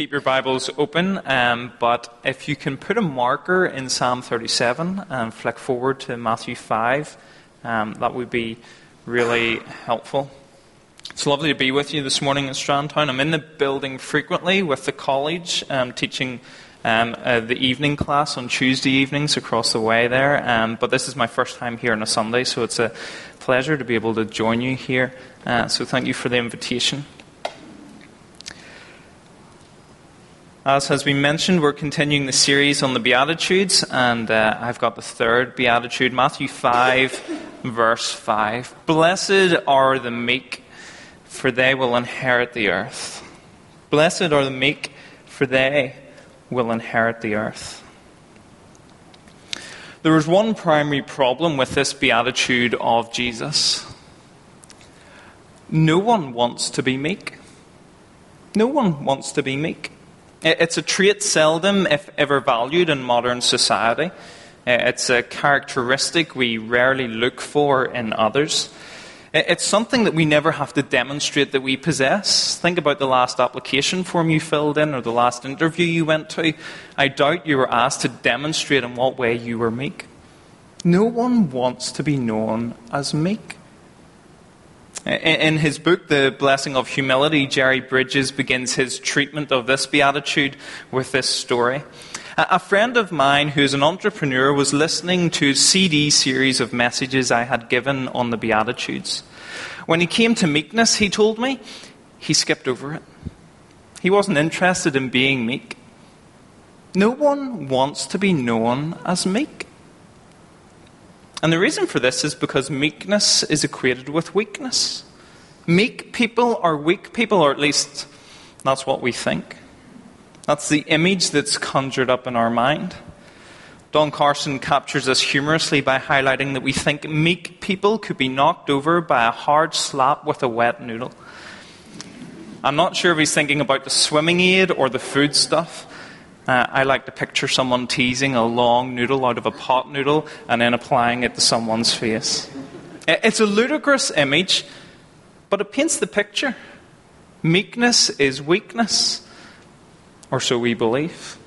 keep your Bibles open, um, but if you can put a marker in Psalm 37 and flick forward to Matthew 5, um, that would be really helpful. It's lovely to be with you this morning in Strandtown. I'm in the building frequently with the college, um, teaching um, uh, the evening class on Tuesday evenings across the way there. Um, but this is my first time here on a Sunday, so it's a pleasure to be able to join you here. Uh, so thank you for the invitation. As has been mentioned, we're continuing the series on the Beatitudes, and uh, I've got the third Beatitude, Matthew 5, verse 5. Blessed are the meek, for they will inherit the earth. Blessed are the meek, for they will inherit the earth. There is one primary problem with this Beatitude of Jesus. No one wants to be meek. No one wants to be meek. It's a trait seldom, if ever, valued in modern society. Uh, it's a characteristic we rarely look for in others. It's something that we never have to demonstrate that we possess. Think about the last application form you filled in or the last interview you went to. I doubt you were asked to demonstrate in what way you were meek. No one wants to be known as meek. In his book, The Blessing of Humility, Jerry Bridges begins his treatment of this beatitude with this story. A friend of mine who's an entrepreneur was listening to a CD series of messages I had given on the Beatitudes. When he came to meekness, he told me, he skipped over it. He wasn't interested in being meek. No one wants to be known as meek. And the reason for this is because meekness is equated with weakness. Meek people are weak people, or at least that's what we think. That's the image that's conjured up in our mind. Don Carson captures this humorously by highlighting that we think meek people could be knocked over by a hard slap with a wet noodle. I'm not sure if he's thinking about the swimming aid or the food stuff. Uh, I like to picture someone teasing a long noodle out of a pot noodle and then applying it to someone's face. It's a ludicrous image, but it paints the picture. Meekness is weakness, or so we believe.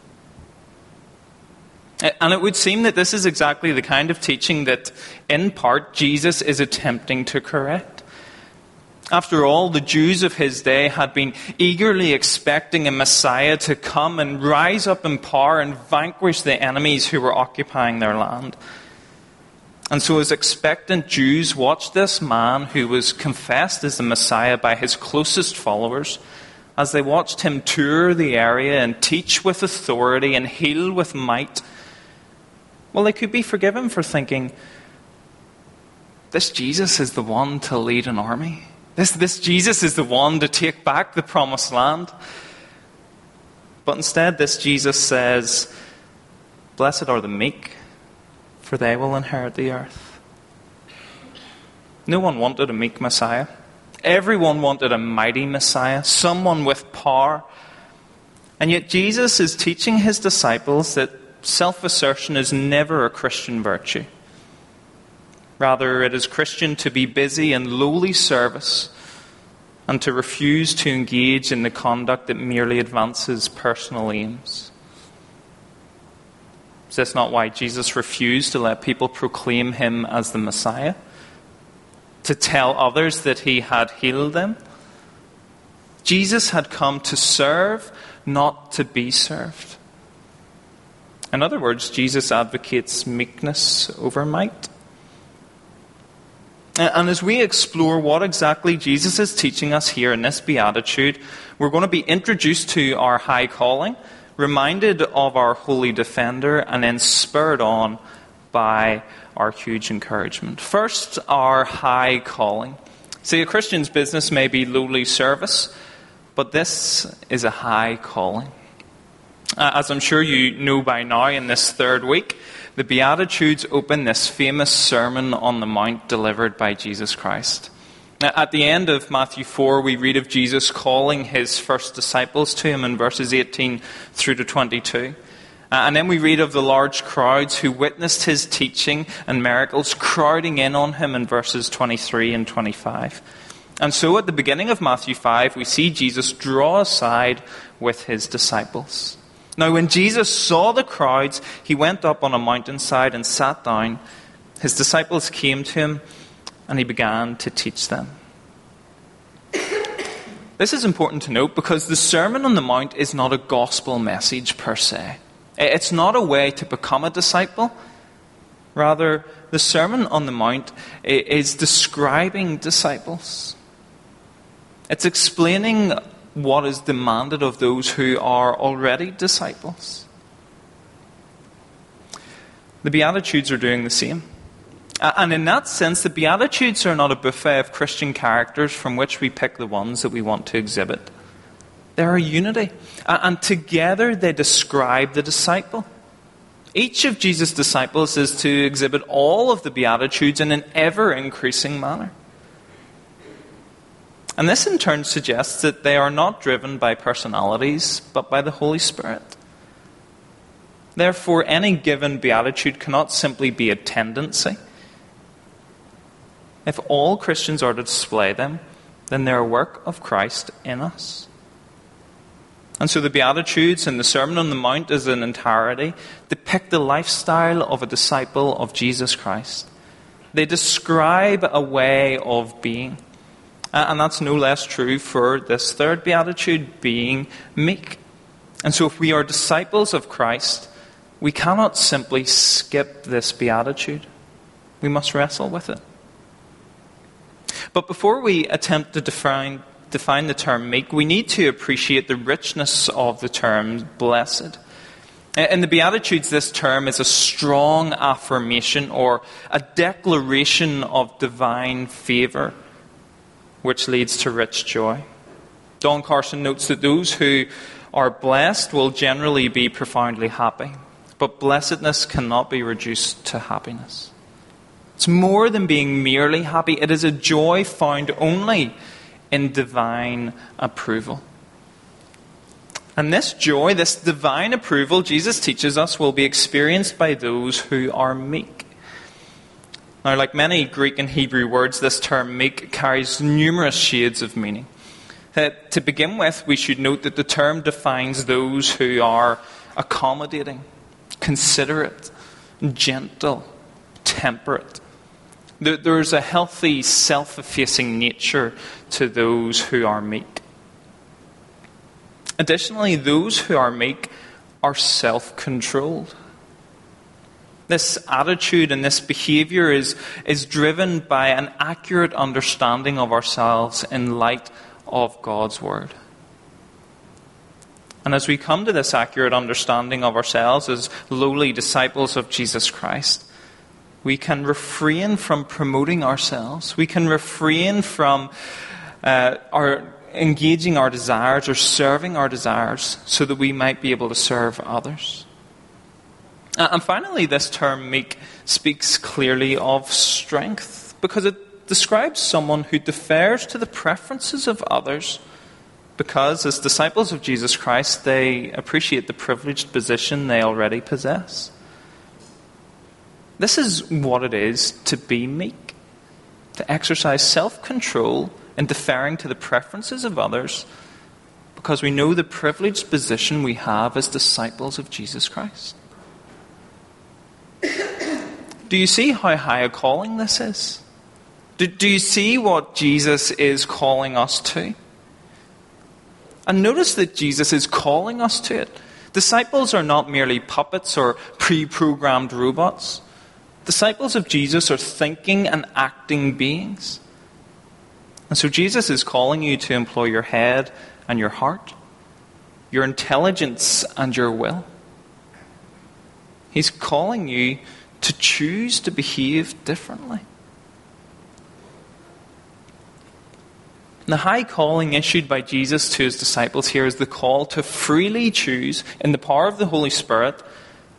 And it would seem that this is exactly the kind of teaching that, in part, Jesus is attempting to correct. After all, the Jews of his day had been eagerly expecting a Messiah to come and rise up in power and vanquish the enemies who were occupying their land. And so, as expectant Jews watched this man who was confessed as the Messiah by his closest followers, as they watched him tour the area and teach with authority and heal with might, well, they could be forgiven for thinking, this Jesus is the one to lead an army. This, this Jesus is the one to take back the promised land. But instead, this Jesus says, Blessed are the meek, for they will inherit the earth. No one wanted a meek Messiah. Everyone wanted a mighty Messiah, someone with power. And yet, Jesus is teaching his disciples that self assertion is never a Christian virtue. Rather, it is Christian to be busy in lowly service and to refuse to engage in the conduct that merely advances personal aims. Is this not why Jesus refused to let people proclaim him as the Messiah? To tell others that he had healed them? Jesus had come to serve, not to be served. In other words, Jesus advocates meekness over might. And as we explore what exactly Jesus is teaching us here in this beatitude, we're going to be introduced to our high calling, reminded of our holy defender, and then spurred on by our huge encouragement. First, our high calling. See, a Christian's business may be lowly service, but this is a high calling. Uh, as I'm sure you know by now in this third week, the Beatitudes open this famous Sermon on the Mount delivered by Jesus Christ. Now, At the end of Matthew 4, we read of Jesus calling his first disciples to him in verses 18 through to 22. And then we read of the large crowds who witnessed his teaching and miracles crowding in on him in verses 23 and 25. And so at the beginning of Matthew 5, we see Jesus draw aside with his disciples. Now, when Jesus saw the crowds, he went up on a mountainside and sat down. His disciples came to him, and he began to teach them. This is important to note because the Sermon on the Mount is not a gospel message per se. It's not a way to become a disciple. Rather, the Sermon on the Mount is describing disciples. It's explaining what is demanded of those who are already disciples. The Beatitudes are doing the same. And in that sense, the Beatitudes are not a buffet of Christian characters from which we pick the ones that we want to exhibit. They're a unity. And together they describe the disciple. Each of Jesus' disciples is to exhibit all of the Beatitudes in an ever increasing manner. And this in turn suggests that they are not driven by personalities, but by the Holy Spirit. Therefore, any given beatitude cannot simply be a tendency. If all Christians are to display them, then they're a work of Christ in us. And so the Beatitudes and the Sermon on the Mount as an entirety depict the lifestyle of a disciple of Jesus Christ. They describe a way of being. Uh, and that's no less true for this third beatitude, being meek. And so, if we are disciples of Christ, we cannot simply skip this beatitude. We must wrestle with it. But before we attempt to define, define the term meek, we need to appreciate the richness of the term blessed. In the Beatitudes, this term is a strong affirmation or a declaration of divine favour which leads to rich joy. Don Carson notes that those who are blessed will generally be profoundly happy, but blessedness cannot be reduced to happiness. It's more than being merely happy, it is a joy found only in divine approval. And this joy, this divine approval, Jesus teaches us, will be experienced by those who are meek. Now, like many Greek and Hebrew words, this term meek carries numerous shades of meaning. Uh, to begin with, we should note that the term defines those who are accommodating, considerate, gentle, temperate. There's a healthy, self effacing nature to those who are meek. Additionally, those who are meek are self controlled. This attitude and this behavior is, is driven by an accurate understanding of ourselves in light of God's Word. And as we come to this accurate understanding of ourselves as lowly disciples of Jesus Christ, we can refrain from promoting ourselves. We can refrain from uh, our engaging our desires or serving our desires so that we might be able to serve others. Uh, and finally, this term meek speaks clearly of strength because it describes someone who defers to the preferences of others because, as disciples of Jesus Christ, they appreciate the privileged position they already possess. This is what it is to be meek, to exercise self control in deferring to the preferences of others because we know the privileged position we have as disciples of Jesus Christ. Do you see how high a calling this is? Do, do you see what Jesus is calling us to? And notice that Jesus is calling us to it. Disciples are not merely puppets or pre programmed robots. Disciples of Jesus are thinking and acting beings. And so Jesus is calling you to employ your head and your heart, your intelligence and your will. He's calling you to choose to behave differently. The high calling issued by Jesus to his disciples here is the call to freely choose, in the power of the Holy Spirit,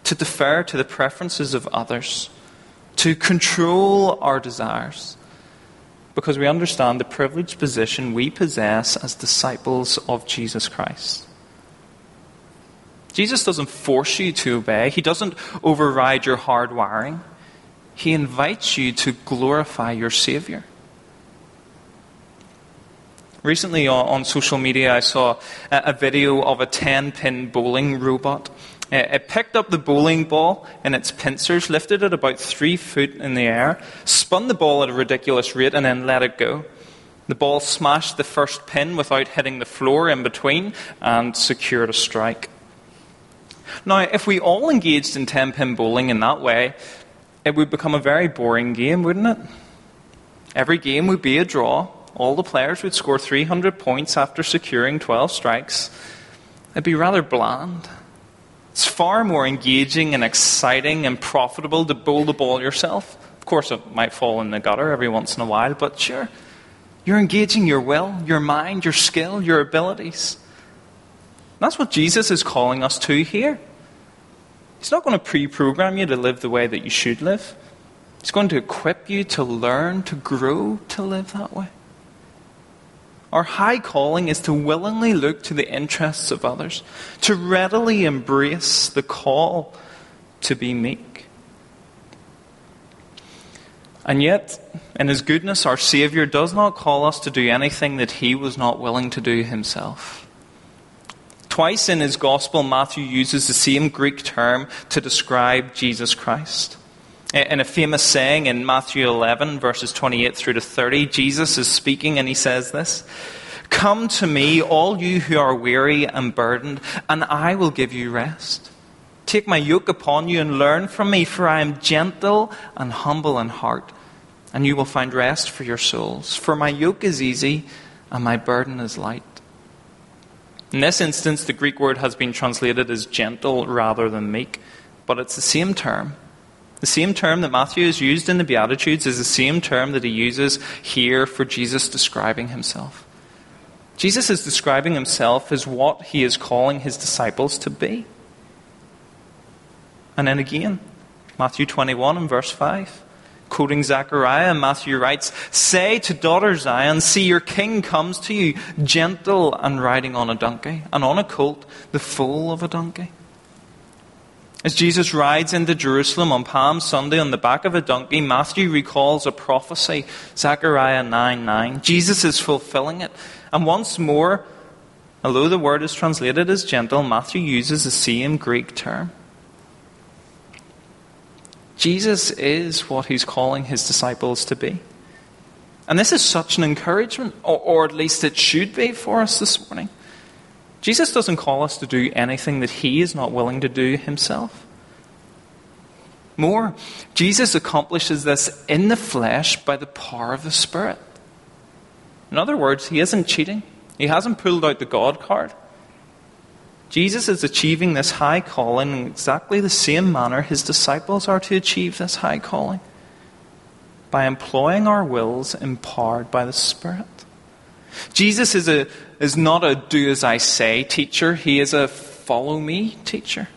to defer to the preferences of others, to control our desires, because we understand the privileged position we possess as disciples of Jesus Christ. Jesus doesn't force you to obey, He doesn't override your hard wiring. He invites you to glorify your Savior. Recently on, social media, I saw a, video of a 10 pin bowling robot. Uh, it picked up the bowling ball in its pincers, lifted it about three foot in the air, spun the ball at a ridiculous rate, and then let it go. The ball smashed the first pin without hitting the floor in between and secured a strike. Now, if we all engaged in 10 pin bowling in that way, it would become a very boring game, wouldn't it? Every game would be a draw. All the players would score 300 points after securing 12 strikes. It'd be rather bland. It's far more engaging and exciting and profitable to bowl the ball yourself. Of course, it might fall in the gutter every once in a while, but sure, you're engaging your will, your mind, your skill, your abilities. That's what Jesus is calling us to here. He's not going to pre program you to live the way that you should live. He's going to equip you to learn, to grow, to live that way. Our high calling is to willingly look to the interests of others, to readily embrace the call to be meek. And yet, in His goodness, our Saviour does not call us to do anything that He was not willing to do Himself. Twice in his gospel, Matthew uses the same Greek term to describe Jesus Christ. In a famous saying in Matthew 11, verses 28 through to 30, Jesus is speaking and he says this Come to me, all you who are weary and burdened, and I will give you rest. Take my yoke upon you and learn from me, for I am gentle and humble in heart, and you will find rest for your souls. For my yoke is easy and my burden is light. In this instance, the Greek word has been translated as gentle rather than meek, but it's the same term. The same term that Matthew has used in the Beatitudes is the same term that he uses here for Jesus describing himself. Jesus is describing himself as what he is calling his disciples to be. And then again, Matthew 21 and verse 5. Quoting Zechariah, Matthew writes, Say to daughter Zion, see your king comes to you, gentle and riding on a donkey, and on a colt, the foal of a donkey. As Jesus rides into Jerusalem on Palm Sunday on the back of a donkey, Matthew recalls a prophecy, Zechariah 9 9. Jesus is fulfilling it. And once more, although the word is translated as gentle, Matthew uses the same Greek term. Jesus is what he's calling his disciples to be. And this is such an encouragement, or, or, at least it should be for us this morning. Jesus doesn't call us to do anything that he is not willing to do himself. More, Jesus accomplishes this in the flesh by the power of the Spirit. In other words, he isn't cheating, he hasn't pulled out the God card. Jesus is achieving this high calling in exactly the same manner his disciples are to achieve this high calling by employing our wills empowered by the Spirit. Jesus is, a, is not a do as I say teacher, he is a follow me teacher.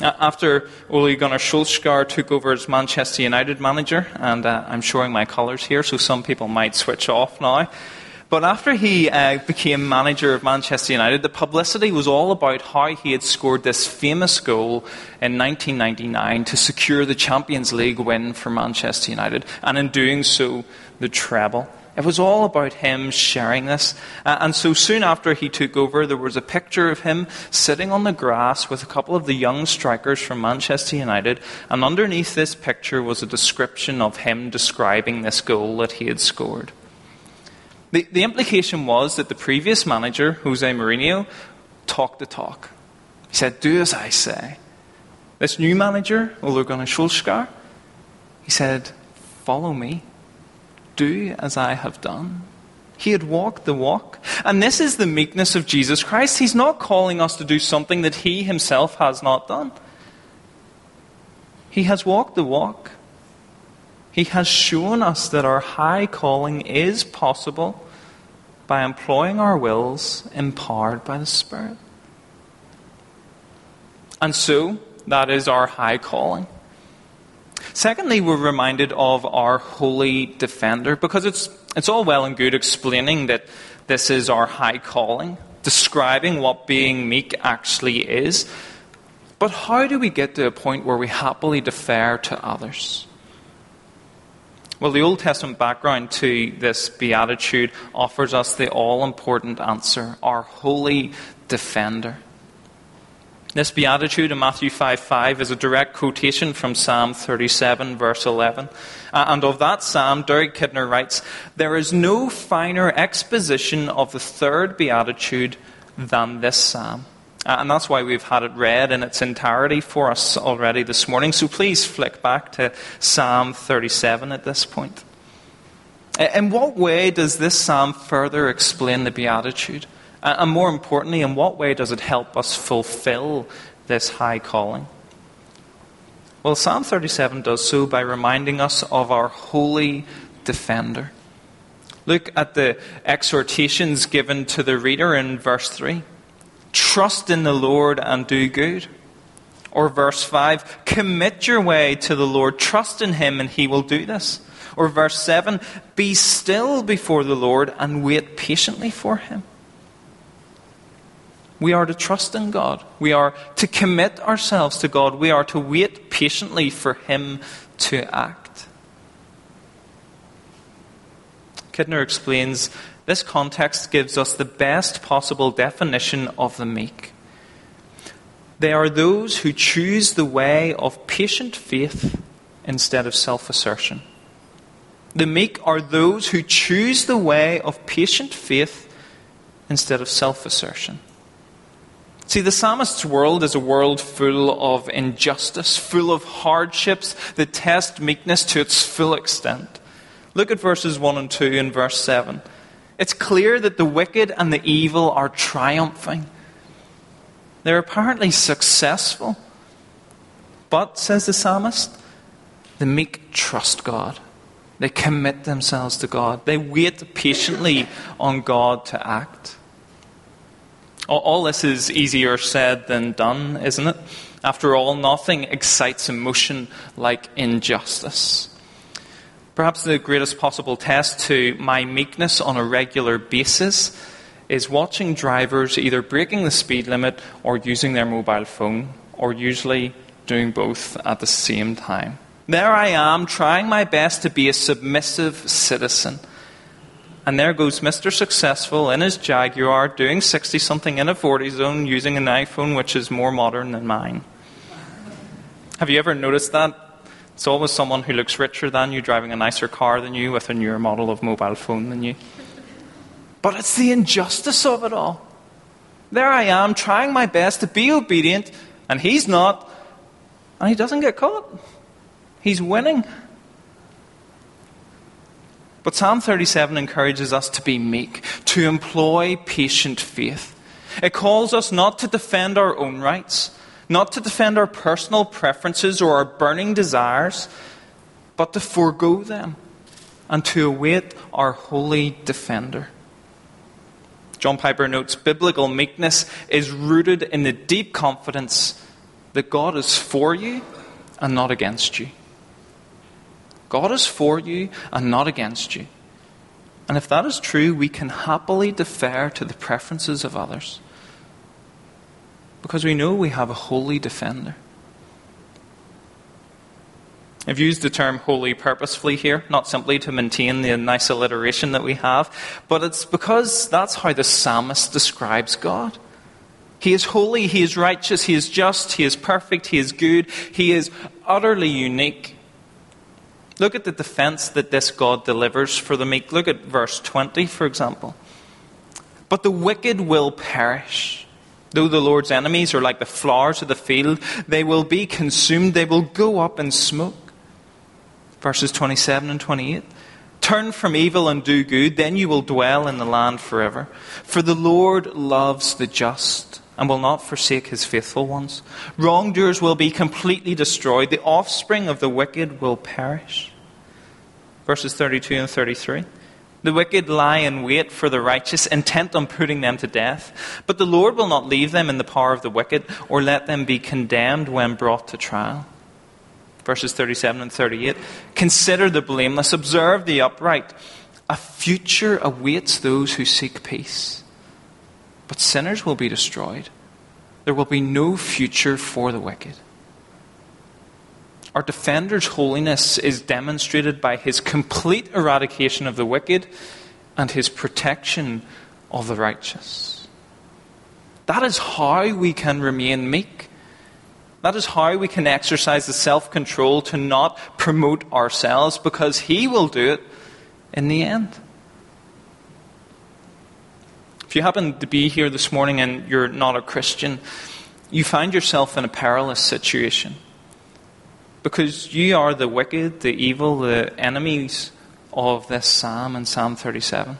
After Ole Gunnar Solskjaer took over as Manchester United manager, and uh, I'm showing my colours here, so some people might switch off now. But after he uh, became manager of Manchester United, the publicity was all about how he had scored this famous goal in 1999 to secure the Champions League win for Manchester United, and in doing so, the treble. It was all about him sharing this. Uh, and so soon after he took over, there was a picture of him sitting on the grass with a couple of the young strikers from Manchester United. And underneath this picture was a description of him describing this goal that he had scored. The, the implication was that the previous manager, Jose Mourinho, talked the talk. He said, Do as I say. This new manager, Ole Gunnar Solskjaer, he said, Follow me. Do as I have done. He had walked the walk. And this is the meekness of Jesus Christ. He's not calling us to do something that he himself has not done. He has walked the walk. He has shown us that our high calling is possible by employing our wills empowered by the Spirit. And so, that is our high calling. Secondly, we're reminded of our holy defender because it's, it's all well and good explaining that this is our high calling, describing what being meek actually is. But how do we get to a point where we happily defer to others? Well, the Old Testament background to this beatitude offers us the all important answer our holy defender. This beatitude in Matthew 5 5 is a direct quotation from Psalm 37, verse 11. And of that psalm, Derek Kidner writes There is no finer exposition of the third beatitude than this psalm. Uh, and that's why we've had it read in its entirety for us already this morning. So please flick back to Psalm 37 at this point. Uh, in what way does this psalm further explain the Beatitude? Uh, and more importantly, in what way does it help us fulfill this high calling? Well, Psalm 37 does so by reminding us of our holy defender. Look at the exhortations given to the reader in verse 3. Trust in the Lord and do good. Or verse 5, commit your way to the Lord, trust in him, and he will do this. Or verse 7, be still before the Lord and wait patiently for him. We are to trust in God. We are to commit ourselves to God. We are to wait patiently for Him to act. Kidner explains this context gives us the best possible definition of the meek. They are those who choose the way of patient faith instead of self assertion. The meek are those who choose the way of patient faith instead of self assertion. See, the psalmist's world is a world full of injustice, full of hardships that test meekness to its full extent. Look at verses 1 and 2 and verse 7. It's clear that the wicked and the evil are triumphing. They're apparently successful. But, says the psalmist, the meek trust God. They commit themselves to God. They wait patiently on God to act. All this is easier said than done, isn't it? After all, nothing excites emotion like injustice. Perhaps the greatest possible test to my meekness on a regular basis is watching drivers either breaking the speed limit or using their mobile phone, or usually doing both at the same time. There I am, trying my best to be a submissive citizen. And there goes Mr. Successful in his Jaguar doing 60 something in a 40 zone using an iPhone which is more modern than mine. Have you ever noticed that? It's always someone who looks richer than you, driving a nicer car than you, with a newer model of mobile phone than you. But it's the injustice of it all. There I am, trying my best to be obedient, and he's not, and he doesn't get caught. He's winning. But Psalm 37 encourages us to be meek, to employ patient faith. It calls us not to defend our own rights, not to defend our personal preferences or our burning desires, but to forego them and to await our holy defender. John Piper notes biblical meekness is rooted in the deep confidence that God is for you and not against you. God is for you and not against you. And if that is true, we can happily defer to the preferences of others because we know we have a holy defender. I've used the term holy purposefully here, not simply to maintain the nice alliteration that we have, but it's because that's how the psalmist describes God. He is holy, he is righteous, he is just, he is perfect, he is good, he is utterly unique. Look at the defense that this God delivers for the meek. Look at verse 20, for example. But the wicked will perish. Though the Lord's enemies are like the flowers of the field, they will be consumed, they will go up in smoke. Verses 27 and 28. Turn from evil and do good, then you will dwell in the land forever. For the Lord loves the just and will not forsake his faithful ones. Wrongdoers will be completely destroyed, the offspring of the wicked will perish. Verses 32 and 33. The wicked lie in wait for the righteous, intent on putting them to death. But the Lord will not leave them in the power of the wicked, or let them be condemned when brought to trial. Verses 37 and 38. Consider the blameless, observe the upright. A future awaits those who seek peace. But sinners will be destroyed. There will be no future for the wicked. Our defender's holiness is demonstrated by his complete eradication of the wicked and his protection of the righteous. That is how we can remain meek. That is how we can exercise the self control to not promote ourselves because he will do it in the end. If you happen to be here this morning and you're not a Christian, you find yourself in a perilous situation. Because you are the wicked, the evil, the enemies of this psalm in Psalm 37.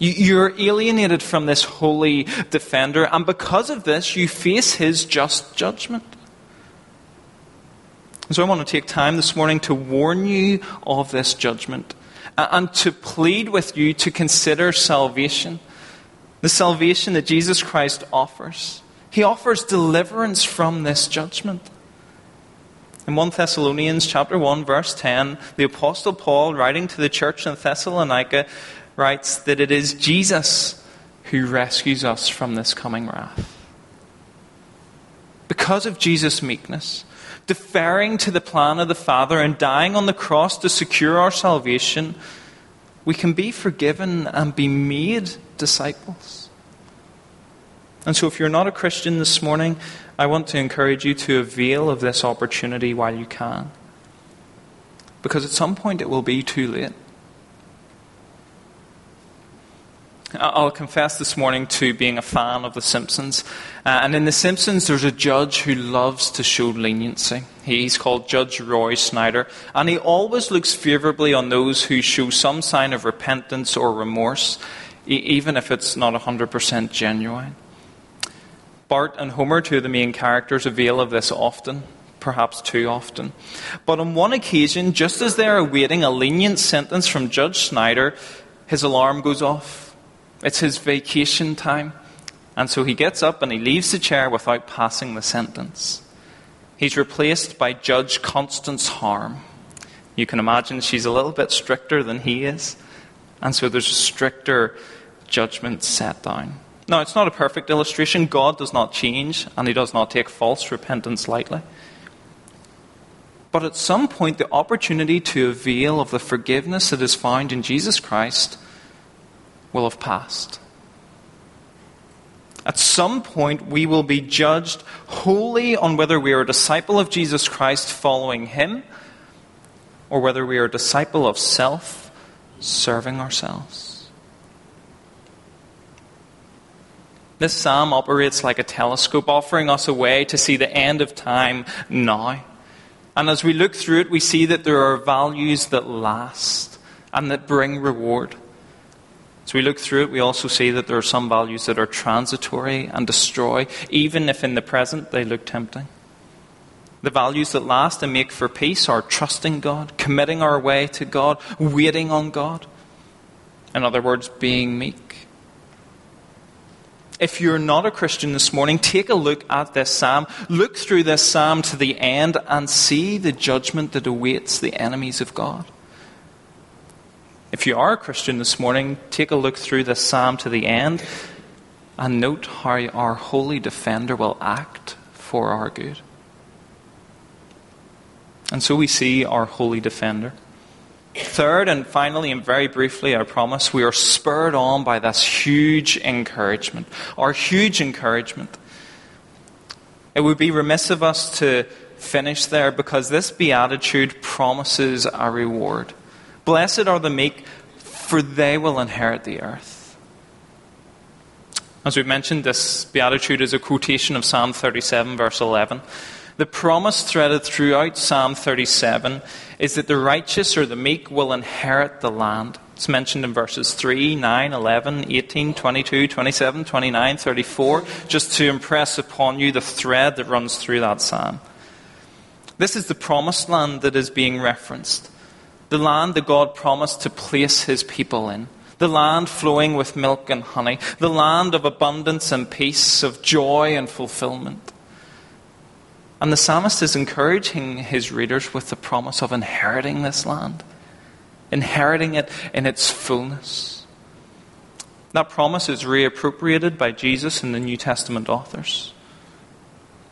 You're alienated from this holy defender, and because of this, you face his just judgment. So I want to take time this morning to warn you of this judgment and to plead with you to consider salvation. The salvation that Jesus Christ offers. He offers deliverance from this judgment. In 1 Thessalonians chapter 1 verse 10, the apostle Paul writing to the church in Thessalonica writes that it is Jesus who rescues us from this coming wrath. Because of Jesus' meekness, deferring to the plan of the Father and dying on the cross to secure our salvation, we can be forgiven and be made disciples. And so, if you're not a Christian this morning, I want to encourage you to avail of this opportunity while you can. Because at some point it will be too late. I'll confess this morning to being a fan of The Simpsons. Uh, and in The Simpsons, there's a judge who loves to show leniency. He's called Judge Roy Snyder. And he always looks favourably on those who show some sign of repentance or remorse, e- even if it's not 100% genuine. Bart and Homer, two of the main characters, avail of this often, perhaps too often. But on one occasion, just as they are awaiting a lenient sentence from Judge Snyder, his alarm goes off. It's his vacation time. And so he gets up and he leaves the chair without passing the sentence. He's replaced by Judge Constance Harm. You can imagine she's a little bit stricter than he is. And so there's a stricter judgment set down. Now, it's not a perfect illustration. God does not change, and He does not take false repentance lightly. But at some point, the opportunity to avail of the forgiveness that is found in Jesus Christ will have passed. At some point, we will be judged wholly on whether we are a disciple of Jesus Christ following Him or whether we are a disciple of self serving ourselves. This psalm operates like a telescope, offering us a way to see the end of time now. And as we look through it, we see that there are values that last and that bring reward. As we look through it, we also see that there are some values that are transitory and destroy, even if in the present they look tempting. The values that last and make for peace are trusting God, committing our way to God, waiting on God. In other words, being meek if you're not a Christian this morning, take a look at this psalm. Look through this psalm to the end and see the judgment that awaits the enemies of God. If you are a Christian this morning, take a look through this psalm to the end and note how our holy defender will act for our good. And so we see our holy defender. Third, and finally, and very briefly, I promise, we are spurred on by this huge encouragement. Our huge encouragement. It would be remiss of us to finish there because this beatitude promises a reward. Blessed are the meek, for they will inherit the earth. As we mentioned, this beatitude is a quotation of Psalm 37, verse 11. The promise threaded throughout Psalm 37 is that the righteous or the meek will inherit the land. It's mentioned in verses 3, 9, 11, 18, 22, 27, 29, 34, just to impress upon you the thread that runs through that psalm. This is the promised land that is being referenced. The land that God promised to place his people in. The land flowing with milk and honey. The land of abundance and peace, of joy and fulfillment. And the psalmist is encouraging his readers with the promise of inheriting this land, inheriting it in its fullness. That promise is reappropriated by Jesus and the New Testament authors.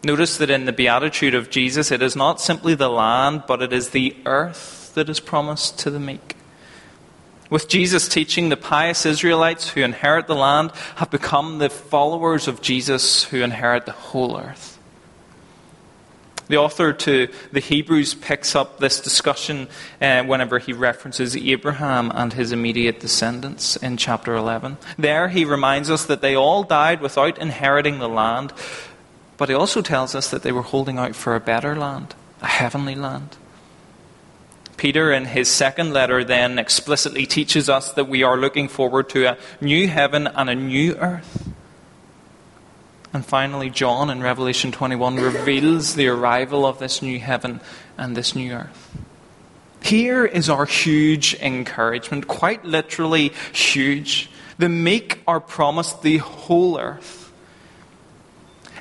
Notice that in the beatitude of Jesus, it is not simply the land, but it is the earth that is promised to the meek. With Jesus' teaching, the pious Israelites who inherit the land have become the followers of Jesus who inherit the whole earth. The author to the Hebrews picks up this discussion uh, whenever he references Abraham and his immediate descendants in chapter 11. There he reminds us that they all died without inheriting the land, but he also tells us that they were holding out for a better land, a heavenly land. Peter, in his second letter, then explicitly teaches us that we are looking forward to a new heaven and a new earth. And finally, John in Revelation 21 reveals the arrival of this new heaven and this new earth. Here is our huge encouragement, quite literally huge. The meek are promised the whole earth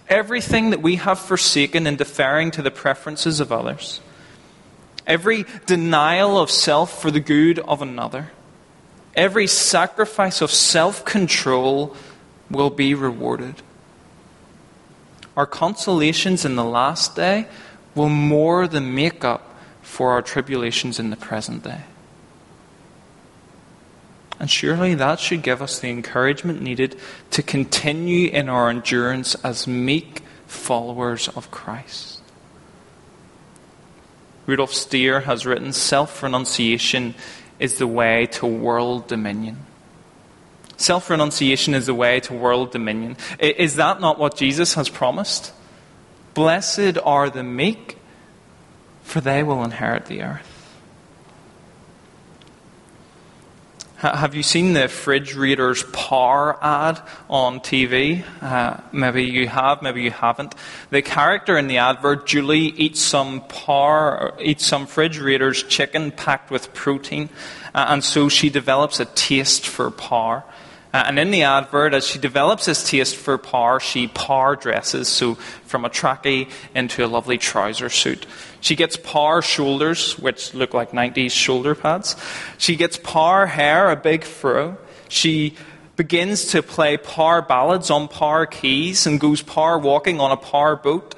everything that we have forsaken in deferring to the preferences of others, every denial of self for the good of another, every sacrifice of self control will be rewarded. Our consolations in the last day will more than make up for our tribulations in the present day. And surely that should give us the encouragement needed to continue in our endurance as meek followers of Christ. Rudolf Stier has written Self renunciation is the way to world dominion. Self renunciation is the way to world dominion. Is that not what Jesus has promised? Blessed are the meek, for they will inherit the earth. Have you seen the Fridge Raiders power ad on TV? Uh, maybe you have, maybe you haven't. The character in the advert, Julie, eats some power, eats some Fridge Raiders chicken packed with protein, uh, and so she develops a taste for power. Uh, and in the advert, as she develops this taste for power, she power dresses, so from a trackie into a lovely trouser suit. She gets power shoulders, which look like 90s shoulder pads. She gets power hair, a big fro. She begins to play power ballads on power keys and goes power walking on a power boat.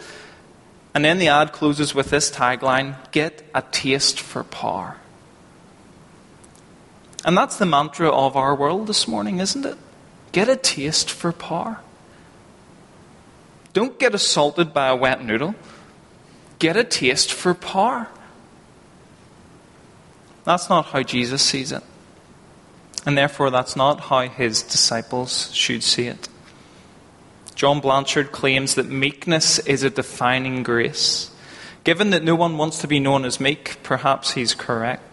And then the ad closes with this tagline Get a taste for power. And that's the mantra of our world this morning, isn't it? Get a taste for power. Don't get assaulted by a wet noodle. Get a taste for power. That's not how Jesus sees it. And therefore, that's not how his disciples should see it. John Blanchard claims that meekness is a defining grace. Given that no one wants to be known as meek, perhaps he's correct.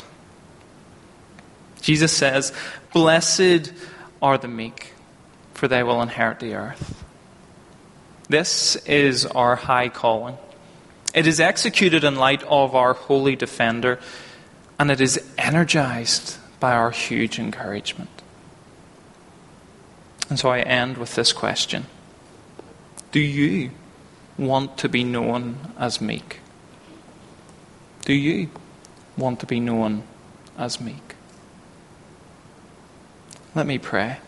Jesus says, Blessed are the meek, for they will inherit the earth. This is our high calling. It is executed in light of our holy defender, and it is energized by our huge encouragement. And so I end with this question Do you want to be known as meek? Do you want to be known as meek? Let me pray.